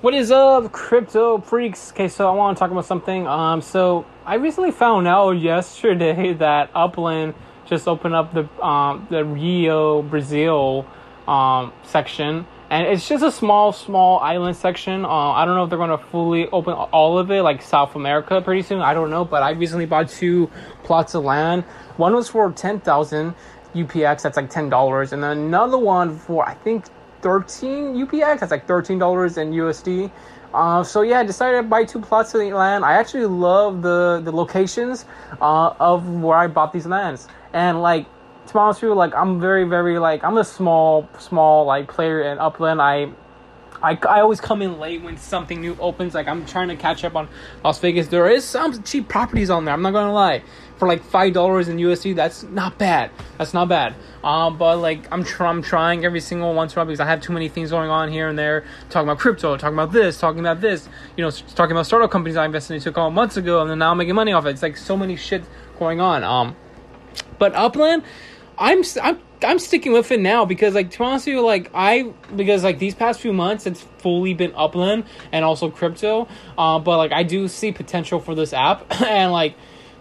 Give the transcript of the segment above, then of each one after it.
What is up, crypto freaks? Okay, so I want to talk about something. Um, so I recently found out yesterday that Upland just opened up the um the Rio Brazil um section, and it's just a small small island section. Uh, I don't know if they're gonna fully open all of it like South America pretty soon. I don't know, but I recently bought two plots of land. One was for ten thousand UPX, that's like ten dollars, and then another one for I think 13 UPX. That's like $13 in USD. Uh, so yeah, I decided to buy two plots of land. I actually love the the locations uh, of where I bought these lands, and like to be honest with you, like I'm very very like I'm a small small like player in Upland. I I, I always come in late when something new opens. Like I'm trying to catch up on Las Vegas. There is some cheap properties on there. I'm not gonna lie. For like five dollars in USD, that's not bad. That's not bad. Um, but like I'm, tr- I'm trying every single once in a while because I have too many things going on here and there. Talking about crypto, talking about this, talking about this. You know, talking about startup companies I invested into a couple months ago, and then now I'm making money off it. It's like so many shit going on. Um, but Upland, I'm I'm I'm sticking with it now because like to be honest with you, like I because like these past few months it's fully been Upland and also crypto. Uh, but like I do see potential for this app and like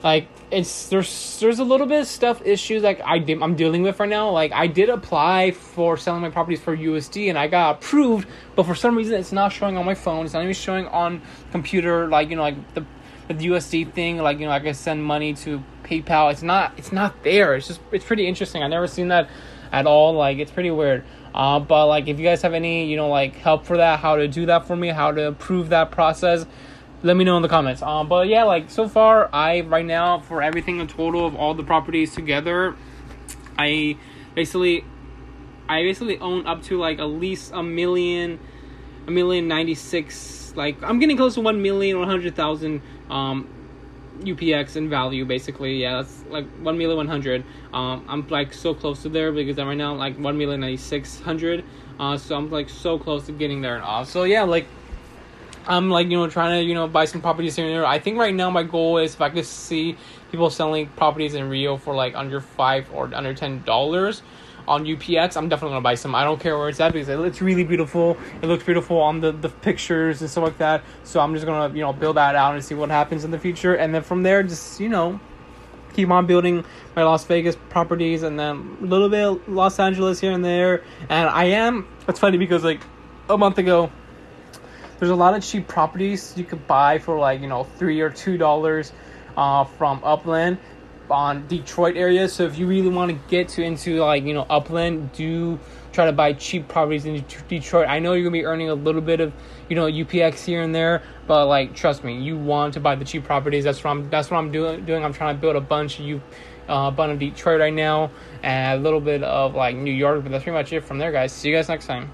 like it's there's there's a little bit of stuff issues like I did, I'm dealing with right now. Like I did apply for selling my properties for USD and I got approved, but for some reason it's not showing on my phone. It's not even showing on computer. Like you know like the the USD thing. Like you know I can send money to PayPal. It's not it's not there. It's just it's pretty interesting. I never seen that at all. Like it's pretty weird. Uh, but like if you guys have any you know like help for that, how to do that for me, how to improve that process let me know in the comments. Um, but yeah, like so far, I right now for everything a total of all the properties together, I basically, I basically own up to like at least a million, a million ninety six. Like I'm getting close to one million hundred thousand um, UPX in value. Basically, yeah, that's like one million one hundred. Um, I'm like so close to there because I'm right now like one million ninety six hundred. Uh, so I'm like so close to getting there and off. So yeah, like I'm like you know trying to you know buy some properties here and there. I think right now my goal is if I could see people selling properties in Rio for like under five or under ten dollars on UPX, I'm definitely gonna buy some. I don't care where it's at because it's really beautiful. It looks beautiful on the, the pictures and stuff like that. So I'm just gonna you know build that out and see what happens in the future, and then from there just you know keep on building my Las Vegas properties and then a little bit Los Angeles here and there. And I am. It's funny because like a month ago there's a lot of cheap properties you could buy for like you know three or two dollars uh, from Upland on Detroit area. So if you really want to get to into like you know Upland, do try to buy cheap properties in Detroit. I know you're gonna be earning a little bit of you know UPX here and there, but like trust me, you want to buy the cheap properties. That's what I'm. That's what I'm doing. Doing. I'm trying to build a bunch of you. Uh, bunch of Detroit right now, and a little bit of like New York, but that's pretty much it from there, guys. See you guys next time.